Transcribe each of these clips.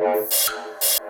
Thank you.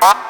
Bye.